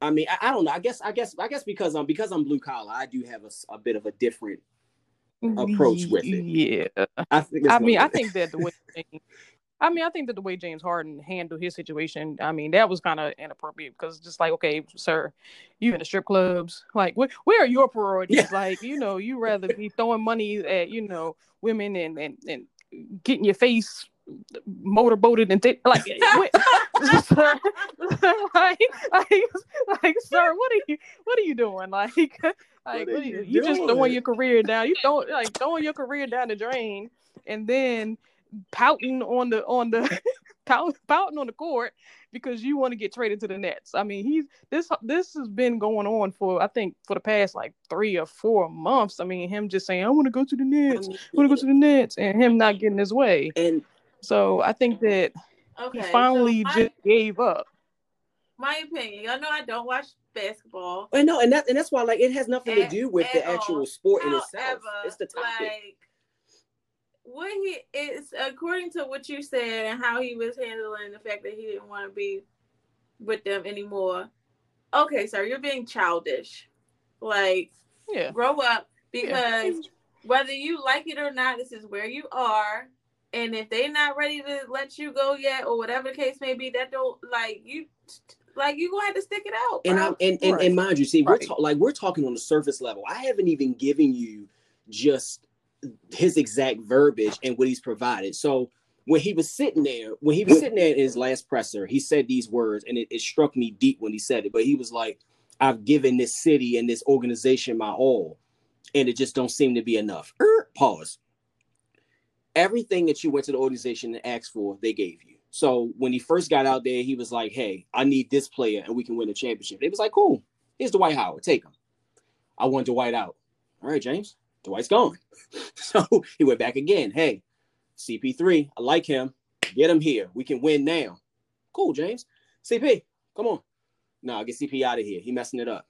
I mean, I, I, don't know. I guess, I guess, I guess because I'm because I'm blue collar, I do have a, a bit of a different approach with it. Yeah, I think. I mean, I think that the way, I mean, I think that the way James Harden handled his situation, I mean, that was kind of inappropriate because just like, okay, sir, you in the strip clubs, like, where, where are your priorities? Yeah. Like, you know, you rather be throwing money at, you know, women and and and getting your face motorboated and th- like, like, like, like, sir, what are you, what are you doing? Like, like, what are you, you, just throwing your career down. You don't like throwing your career down the drain, and then pouting on the on the pouting on the court because you want to get traded to the Nets. I mean, he's this this has been going on for I think for the past like three or four months. I mean, him just saying I want to go to the Nets, I want to go to the Nets, and him not getting his way. And so I think that okay, he finally so just gave up. My opinion, y'all know I don't watch basketball. I know, and that and that's why like it has nothing to do with the actual all. sport in itself. It's the topic. Like, what he is according to what you said and how he was handling the fact that he didn't want to be with them anymore. Okay, sir, you're being childish. Like, yeah, grow up because yeah. whether you like it or not, this is where you are. And if they're not ready to let you go yet, or whatever the case may be, that don't like you like you gonna have to stick it out. Bro. And I'm and, and, and mind you, see, right. we're ta- like we're talking on the surface level. I haven't even given you just his exact verbiage and what he's provided. So when he was sitting there, when he was sitting there in his last presser, he said these words, and it, it struck me deep when he said it. But he was like, "I've given this city and this organization my all, and it just don't seem to be enough." Er, pause. Everything that you went to the organization and asked for, they gave you. So when he first got out there, he was like, "Hey, I need this player, and we can win a championship." It was like, "Cool, here's Dwight Howard, take him." I want Dwight out. All right, James, Dwight's gone. So he went back again. Hey, CP3, I like him. Get him here. We can win now. Cool, James. CP, come on. No, get CP out of here. He messing it up.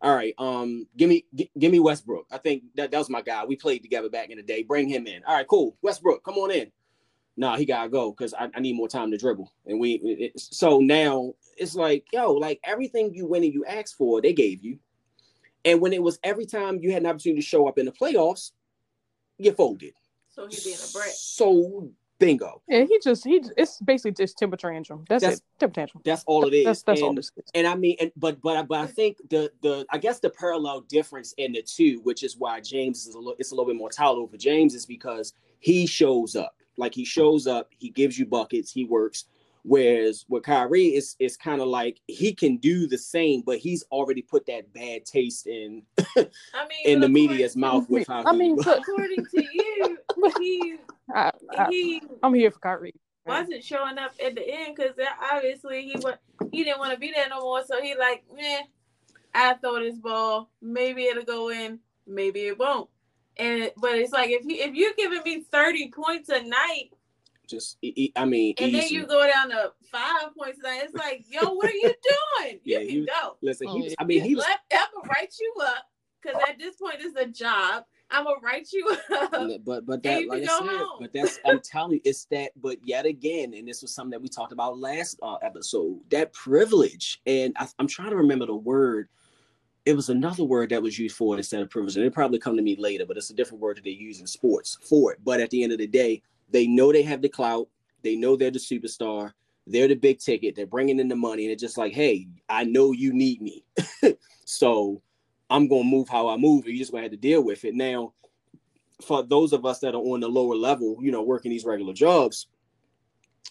All right. Um, give me g- give me Westbrook. I think that, that was my guy. We played together back in the day. Bring him in. All right, cool. Westbrook, come on in. No, nah, he gotta go because I, I, need more time to dribble. And we it, so now it's like, yo, like everything you went and you asked for, they gave you. And when it was every time you had an opportunity to show up in the playoffs, you folded. So he being a brat. So bingo. Yeah, he just he it's basically just temper tantrum. That's, that's it. Temper tantrum. That's all it is. That's, that's and, all this is. And I mean, and, but but but I think the the I guess the parallel difference in the two, which is why James is a little it's a little bit more tolerable for James, is because he shows up. Like he shows up, he gives you buckets, he works. Whereas with Kyrie, it's it's kind of like he can do the same, but he's already put that bad taste in I mean, in the media's mouth with how I mean, according to you, he, I, I, he I'm here for Kyrie. Wasn't showing up at the end because obviously he was he didn't want to be there no more. So he like, man, I throw this ball, maybe it'll go in, maybe it won't. And but it's like if he if you're giving me 30 points a night just I mean, and easy. then you go down to five points. Now it's like, yo, what are you doing? You yeah, can was, go. Listen, he oh, was, I mean, he was. Let, I'm write you up because at this point it's a job. I'm gonna write you up. But but that like I said, home. but that's I'm telling you, it's that. But yet again, and this was something that we talked about last uh, episode. That privilege, and I, I'm trying to remember the word it was another word that was used for it instead of privilege. And it probably come to me later, but it's a different word that they use in sports for it. But at the end of the day, they know they have the clout. They know they're the superstar. They're the big ticket. They're bringing in the money. And it's just like, hey, I know you need me. so I'm going to move how I move. And you just going to have to deal with it. Now, for those of us that are on the lower level, you know, working these regular jobs,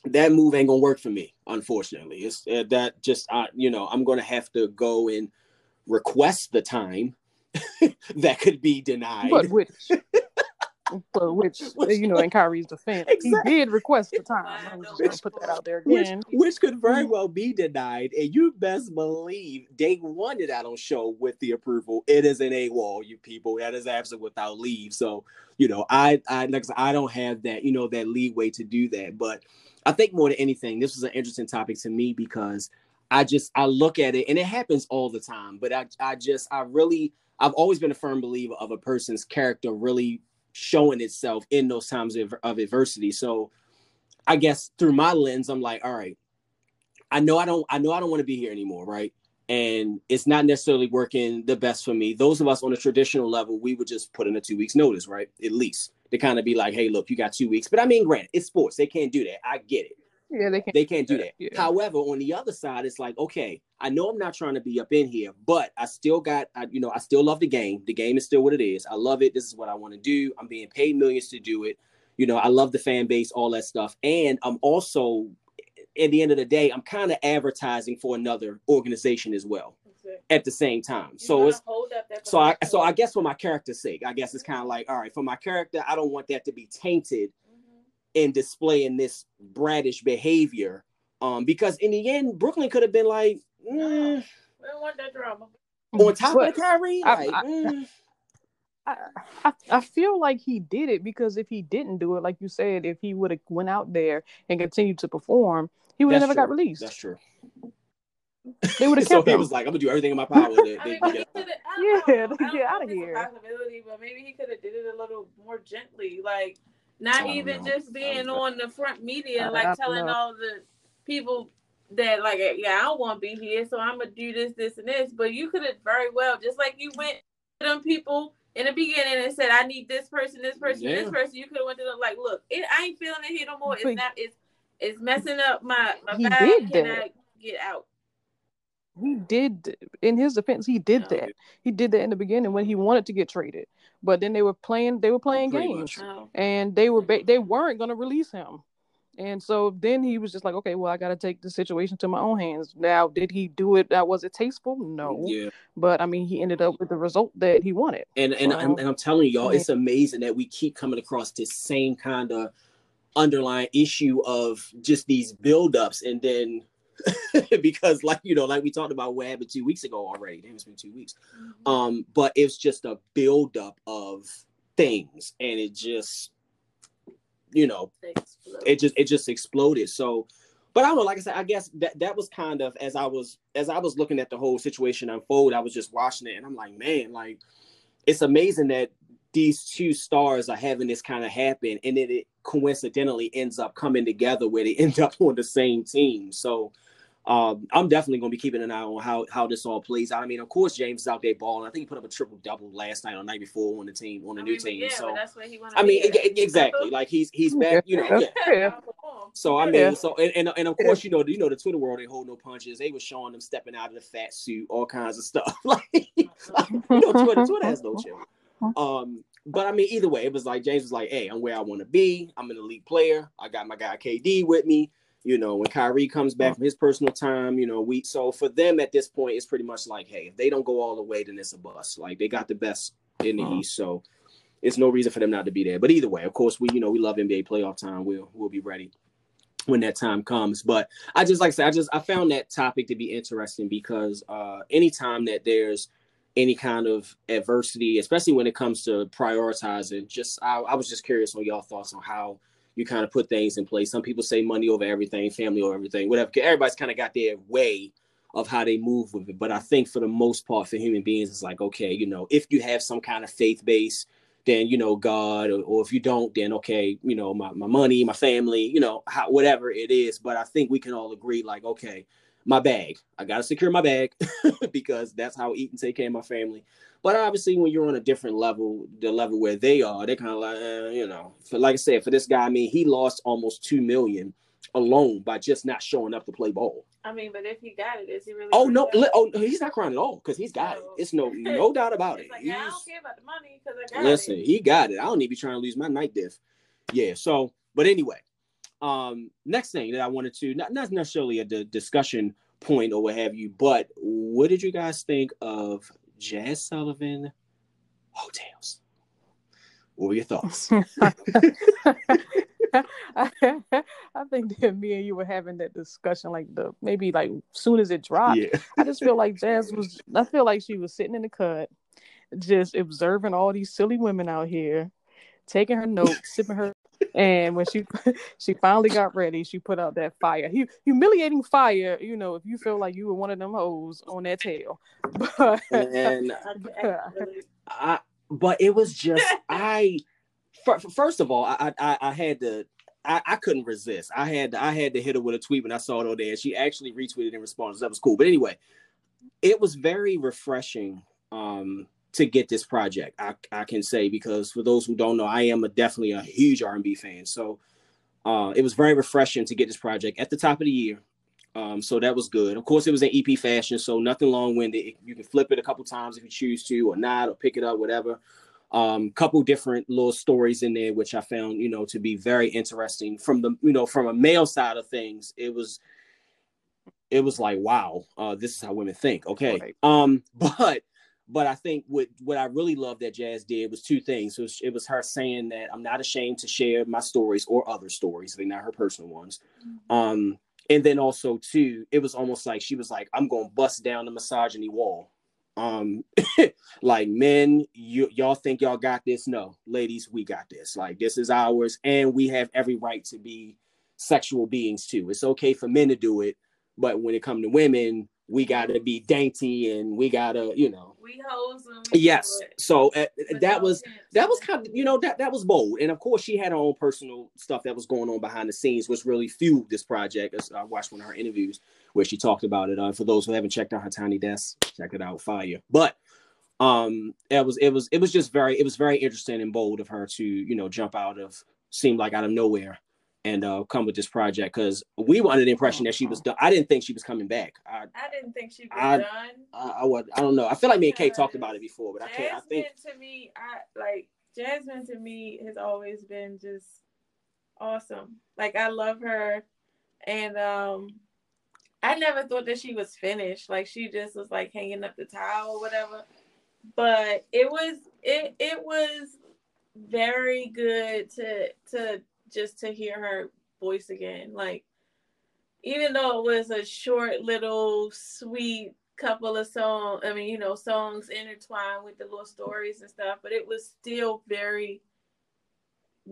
that move ain't gonna work for me, unfortunately. It's uh, that just I, you know, I'm gonna have to go and request the time that could be denied. But which, but which, you know, in Kyrie's defense, exactly. he did request the time. I'm just gonna put that out there again. Which, which could very mm. well be denied, and you best believe they wanted that on show with the approval. It is an AWOL, you people. That is absent without leave. So, you know, I, I, like I don't have that, you know, that leeway to do that. But I think more than anything, this was an interesting topic to me because I just I look at it, and it happens all the time. But I, I just, I really I've always been a firm believer of a person's character really showing itself in those times of, of adversity. So I guess through my lens, I'm like, all right, I know I don't, I know I don't want to be here anymore, right? And it's not necessarily working the best for me. Those of us on a traditional level, we would just put in a two weeks notice, right? At least to kind of be like, hey, look, you got two weeks. But I mean, granted, it's sports; they can't do that. I get it. Yeah, they can't. They can't do that. Yeah. However, on the other side, it's like, okay, I know I'm not trying to be up in here, but I still got, I, you know, I still love the game. The game is still what it is. I love it. This is what I want to do. I'm being paid millions to do it. You know, I love the fan base, all that stuff, and I'm also, at the end of the day, I'm kind of advertising for another organization as well at the same time. You so it's so I so I guess for my character's sake, I guess it's kind of like all right for my character, I don't want that to be tainted and displaying this bratish behavior. Um, because in the end, Brooklyn could have been like, mm, we don't want that drama. On top but of Kyrie, like, I, mm. I, I, I, feel like he did it because if he didn't do it, like you said, if he would have went out there and continued to perform, he would have never true. got released. That's true. They would have so kept. so he was like, "I'm gonna do everything in my power." To, I mean, get, yeah, get out of here. Possibility, but maybe he could have did it a little more gently, like not oh, even know. just being on the front media, like telling know. all the people that like yeah, I don't want to be here, so I'm gonna do this, this, and this. But you could have very well, just like you went to them people in the beginning and said, I need this person, this person, yeah. this person. You could have went to them like, look, it, I ain't feeling it here no more. It's not. It's it's messing up my my he Did Can that. I get out? He did. In his defense, he did no. that. He did that in the beginning when he wanted to get traded but then they were playing they were playing Pretty games oh. and they were they weren't going to release him. And so then he was just like okay well i got to take the situation to my own hands. Now did he do it that was it tasteful? No. Yeah. But i mean he ended up with the result that he wanted. And and, so, I'm, and I'm telling y'all it's amazing that we keep coming across this same kind of underlying issue of just these buildups and then because like you know like we talked about what happened two weeks ago already it's been two weeks mm-hmm. um but it's just a buildup of things and it just you know it just it just exploded so but I don't know, like I said, I guess that that was kind of as I was as I was looking at the whole situation unfold, I was just watching it and I'm like, man, like it's amazing that these two stars are having this kind of happen and then it coincidentally ends up coming together where they end up on the same team. So um, I'm definitely going to be keeping an eye on how how this all plays out. I mean, of course, James is out there balling. I think he put up a triple double last night or night before on the team on the I new mean, team. Yeah, so that's what he I mean, exactly. Like he's he's back. You know, yeah. So I mean, yeah. so and, and, and of course, you know, you know, the Twitter world they hold no punches. They were showing them stepping out of the fat suit, all kinds of stuff. like, you know, Twitter Twitter has no chill. Um, but I mean, either way, it was like James was like, "Hey, I'm where I want to be. I'm an elite player. I got my guy KD with me." You know, when Kyrie comes back from his personal time, you know, we so for them at this point, it's pretty much like, hey, if they don't go all the way, then it's a bust. Like they got the best in the uh-huh. East, so it's no reason for them not to be there. But either way, of course, we you know we love NBA playoff time. We'll we'll be ready when that time comes. But I just like I said, I just I found that topic to be interesting because uh anytime that there's any kind of adversity, especially when it comes to prioritizing, just I, I was just curious on y'all thoughts on how you kind of put things in place. Some people say money over everything, family over everything, whatever. Everybody's kind of got their way of how they move with it. But I think for the most part, for human beings, it's like, okay, you know, if you have some kind of faith base, then you know God, or, or if you don't, then okay, you know, my, my money, my family, you know, how, whatever it is. But I think we can all agree, like, okay, my bag. I gotta secure my bag because that's how eat and take care of my family. But obviously, when you're on a different level, the level where they are, they're kind of like, eh, you know, for, like I said, for this guy, I mean, he lost almost two million alone by just not showing up to play ball. I mean, but if he got it, is he really? Oh no, oh he's not crying at all because he's got no. it. It's no no doubt about it. Like, yeah, I don't care about the money because I got listen, it. he got it. I don't need to be trying to lose my night diff. Yeah. So, but anyway, Um, next thing that I wanted to not not necessarily a d- discussion point or what have you, but what did you guys think of Jazz Sullivan Heaux Tales? What were your thoughts? I, think that me and you were having that discussion like the maybe like soon as it dropped. Yeah. I just feel like Jazz was I feel like she was sitting in the cut, just observing all these silly women out here, taking her notes, sipping her and when she she finally got ready, she put out that fire. humiliating fire, you know, if you feel like you were one of them hoes on that tail. But and I but it was just I first of all, I I, I had to I, I, couldn't resist. I had to, I had to hit her with a tweet when I saw it on there. She actually retweeted in response. That was cool. But anyway, it was very refreshing um, to get this project. I, I can say because for those who don't know, I am a, definitely a huge R&B fan. So uh, it was very refreshing to get this project at the top of the year. Um, so that was good. Of course, it was an EP fashion, so nothing long-winded. You can flip it a couple times if you choose to, or not, or pick it up, whatever um couple different little stories in there which i found you know to be very interesting from the you know from a male side of things it was it was like wow uh this is how women think okay right. um but but i think what what i really loved that jazz did was two things. It was, it was her saying that i'm not ashamed to share my stories or other stories they're not her personal ones. Mm-hmm. um and then also too it was almost like she was like i'm gonna bust down the misogyny wall. Um like men you y'all think y'all got this? No ladies we got this. Like this is ours and we have every right to be sexual beings too. It's okay for men to do it but when it comes to women we gotta be dainty and we gotta, you know. We hoes Yes. So uh, that was that was kind of you know that that was bold, and of course she had her own personal stuff that was going on behind the scenes, which really fueled this project. As I watched one of her interviews where she talked about it. Uh, for those who haven't checked out her tiny desk, check it out, fire. But um, it was it was it was just very it was very interesting and bold of her to you know jump out of seemed like out of nowhere and uh, come with this project because we were under the impression that she was done. I didn't think she was coming back. I, I didn't think she was I, done. I, I, would. I don't know. I feel like me and Kate talked about it before, but Jasmine I can't. I think to me, I like Jasmine. To me, has always been just awesome. Like I love her, and um, I never thought that she was finished. Like she just was like hanging up the towel or whatever. But it was it it was very good to to just to hear her voice again. Like, even though it was a short, little, sweet couple of songs, I mean, you know, songs intertwined with the little stories and stuff, but it was still very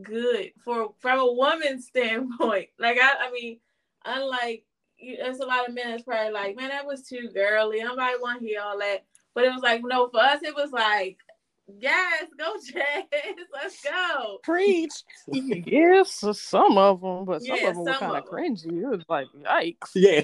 good for from a woman's standpoint. Like, I, I mean, unlike there's a lot of men that's probably like, man, that was too girly. I Nobody want to hear all that. But it was like, no, for us, it was like, Yes, go Jazz. Let's go. Preach. yes, some of them, but some yeah, of them were kind of cringy. It was like, yikes. Yeah.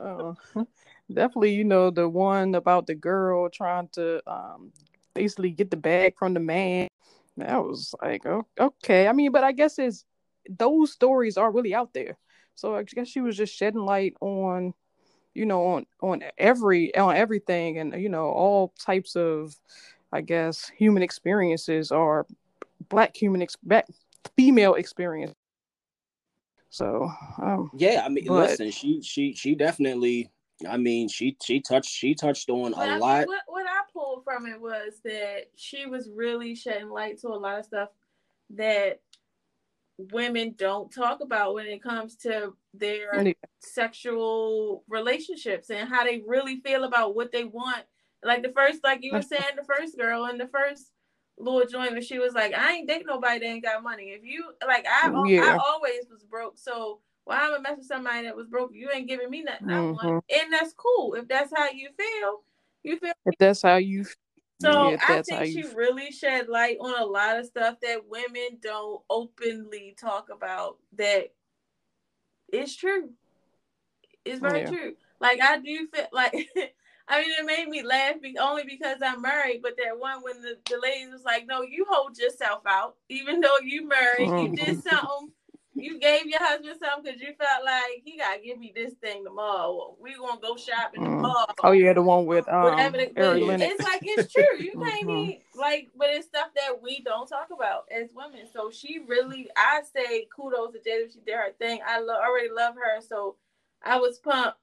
uh, definitely, you know, the one about the girl trying to um, basically get the bag from the man. That was like, oh, okay. I mean, but I guess it's those stories are really out there. So I guess she was just shedding light on you know on on every on everything and you know all types of i guess human experiences are black human ex- black female experience. So um yeah i mean but, listen she she she definitely i mean she she touched she touched on a I lot. what, what i pulled from it was that she was really shedding light to a lot of stuff that women don't talk about when it comes to their yeah. sexual relationships and how they really feel about what they want. Like the first, like you were saying, the first girl and the first little joint when she was like, I ain't dating nobody that ain't got money. If you like I yeah. I always was broke. So why I'm gonna mess with somebody that was broke? You ain't giving me nothing. Mm-hmm. And that's cool. If that's how you feel, you feel if that's how you so yeah, I think she really shed light on a lot of stuff that women don't openly talk about that is true. It's very yeah. true. Like I do feel like I mean it made me laugh be- only because I'm married, but that one when the, the lady was like, No, you hold yourself out. Even though you married, you did mm-hmm. something you gave your husband something because you felt like he gotta give me this thing tomorrow. We gonna go shopping Mm. tomorrow. Oh yeah, the one with um, Whatever the, it's like it's true. You can't Mhm. need like, but it's stuff that we don't talk about as women. So she really, I say kudos to Jada. She did her thing. I lo- already love her, so I was pumped.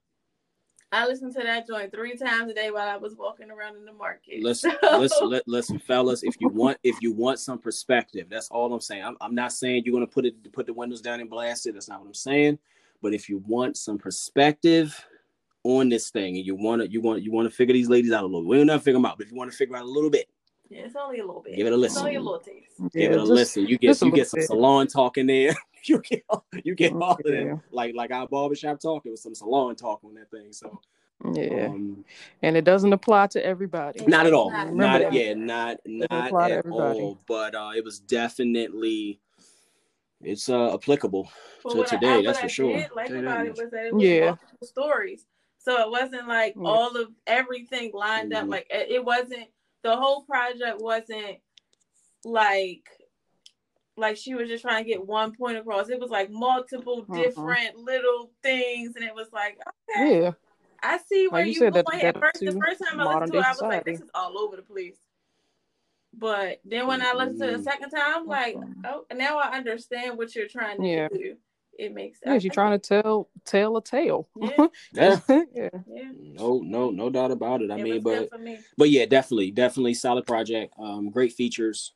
I listened to that joint three times a day while I was walking around in the market. Listen, So- listen, li- listen, fellas. If you want, if you want some perspective, that's all I'm saying. I'm, I'm not saying you're gonna put it, put the windows down and blast it. That's not what I'm saying. But if you want some perspective on this thing, and you want to, you want, you want to figure these ladies out a little. We're not figure them out, but if you want to figure out a little bit, Yeah, it's only a little bit. Give it a It's listen. only a little taste. Yeah, give it a just- listen. You get, you get some bit. salon talk in there. you get, you get all of that, like, like our barbershop talk. It was some salon talk on that thing. So, Yeah, um, and it doesn't apply to everybody. not at all. Not- Not yeah, not Doesn't not apply to at all. But uh, it was definitely it's uh applicable. But To what today, I, what that's I for sure. Did like Tell you that about it was that it was Yeah. multiple stories, so it wasn't like Yeah. all of everything lined up. Mhm. Like it it wasn't the whole project wasn't like like she was just trying to get one point across. It was like multiple Mhm. different little things, and it was like okay, Yeah, I see where Like you you said, that- that At first, the first time I listened to it, I was like, this is all over the place. But then when I listened to it the Mhm. second time, I'm like, Mhm. oh, now I understand what you're trying to Yeah. do. It makes sense. yeah. She's trying to tell tell a tale. Yeah. Yeah. yeah. Yeah, No, no, no doubt about it. I it mean, but me. but yeah, definitely, definitely solid project. Um, great features.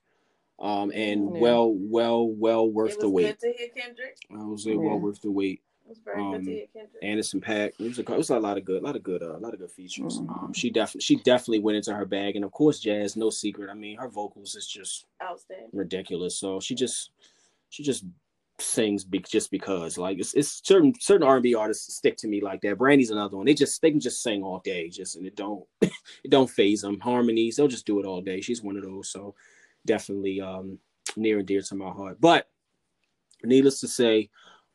Um, and Yeah. well, well, well worth It the was wait. good to hear Kendrick. I was say well worth the wait. It was very good Um, to hear Kendrick. Anderson .Paak. It was a, it was a lot of good, a lot of good, uh, a lot of good features. Mhm. Um, she definitely, she definitely went into her bag, and of course, Jazz, no secret. I mean, her vocals is just Outstanding. ridiculous. So she just, she just sings be- just because. Like it's, it's certain certain R and B artists stick to me like that. Brandy's another one. They just they can just sing all day, just and it don't it don't phase them. Harmonies, they'll just do it all day. She's one of those. So definitely um near and dear to my heart. But needless to say,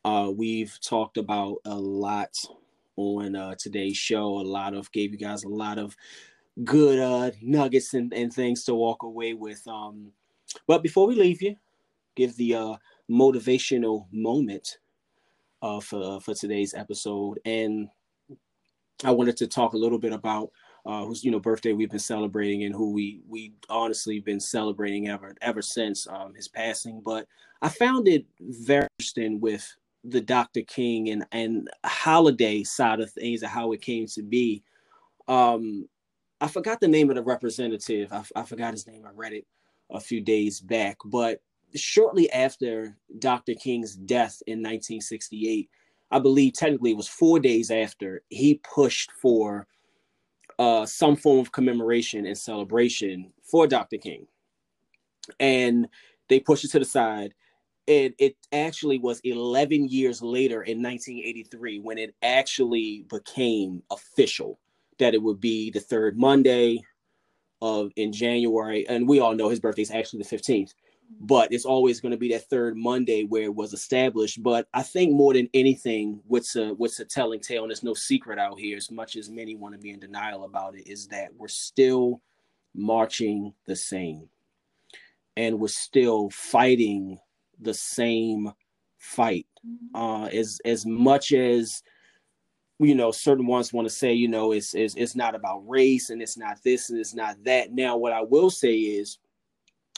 uh, we've talked about a lot on uh, today's show. A lot of gave you guys a lot of good uh, nuggets and, and things to walk away with. Um, but before we leave you, give the uh, motivational moment uh, for for today's episode, and I wanted to talk a little bit about uh, whose you know birthday we've been celebrating and who we we honestly been celebrating ever ever since um, his passing. But I found it very interesting with the Dr. King and and holiday side of things and how it came to be. Um, I forgot the name of the representative. I, I forgot his name. I read it a few days back, but shortly after Dr. King's death in 1968, I believe technically it was four days after he pushed for uh, some form of commemoration and celebration for Dr. King, and they pushed it to the side. And it actually was 11 years later in 1983 when it actually became official that it would be the third Monday of in January. And we all know his birthday is actually the 15th, but it's always going to be that third Monday where it was established. But I think more than anything, what's a what's a telling tale, and there's no secret out here, as much as many want to be in denial about it, is that we're still marching the same. And we're still fighting the same fight. Uh as as much as you know certain ones want to say you know it's, it's it's not about race and it's not this and it's not that now what i will say is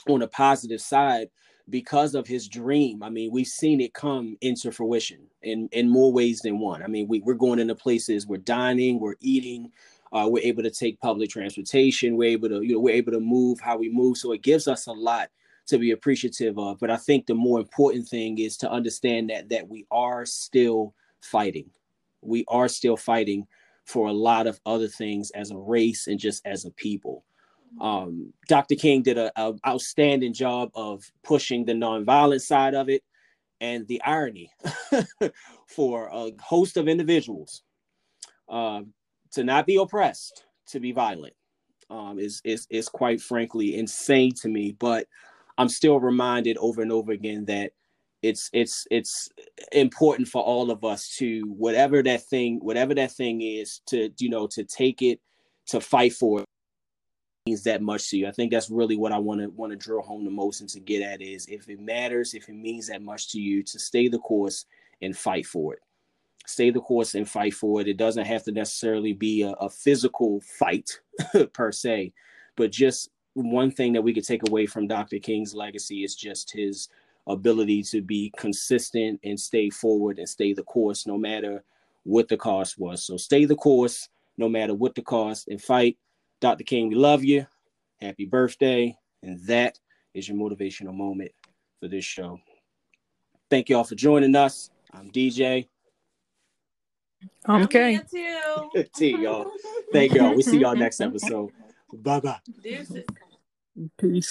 on a positive side because of his dream. I mean we've seen it come into fruition in in more ways than one. I mean we, we're going into places we're dining we're eating uh, we're able to take public transportation we're able to you know we're able to move how we move. So it gives us a lot to be appreciative of. But i think the more important thing is to understand that that we are still fighting. We are still fighting for a lot of other things as a race and just as a people. Um, Dr. King did a, a outstanding job of pushing the nonviolent side of it, and the irony for a host of individuals uh, to not be oppressed, to be violent, um, is is is quite frankly insane to me. But I'm still reminded over and over again that it's it's it's important for all of us to whatever that thing whatever that thing is to you know to take it to fight for it means that much to you. I think that's really what I want to want to drill home the most and to get at is if it matters, if it means that much to you, to stay the course and fight for it. Stay the course and fight for it. It doesn't have to necessarily be a, a physical fight per se, but just one thing that we could take away from Dr. King's legacy is just his ability to be consistent and stay forward and stay the course no matter what the cost was. So stay the course no matter what the cost and fight. Dr. King, we love you. Happy birthday. And that is your motivational moment for this show. Thank you all for joining us. I'm DJ. I'm okay. T, y'all. Thank y'all. We see y'all next episode. Bye bye. Peace.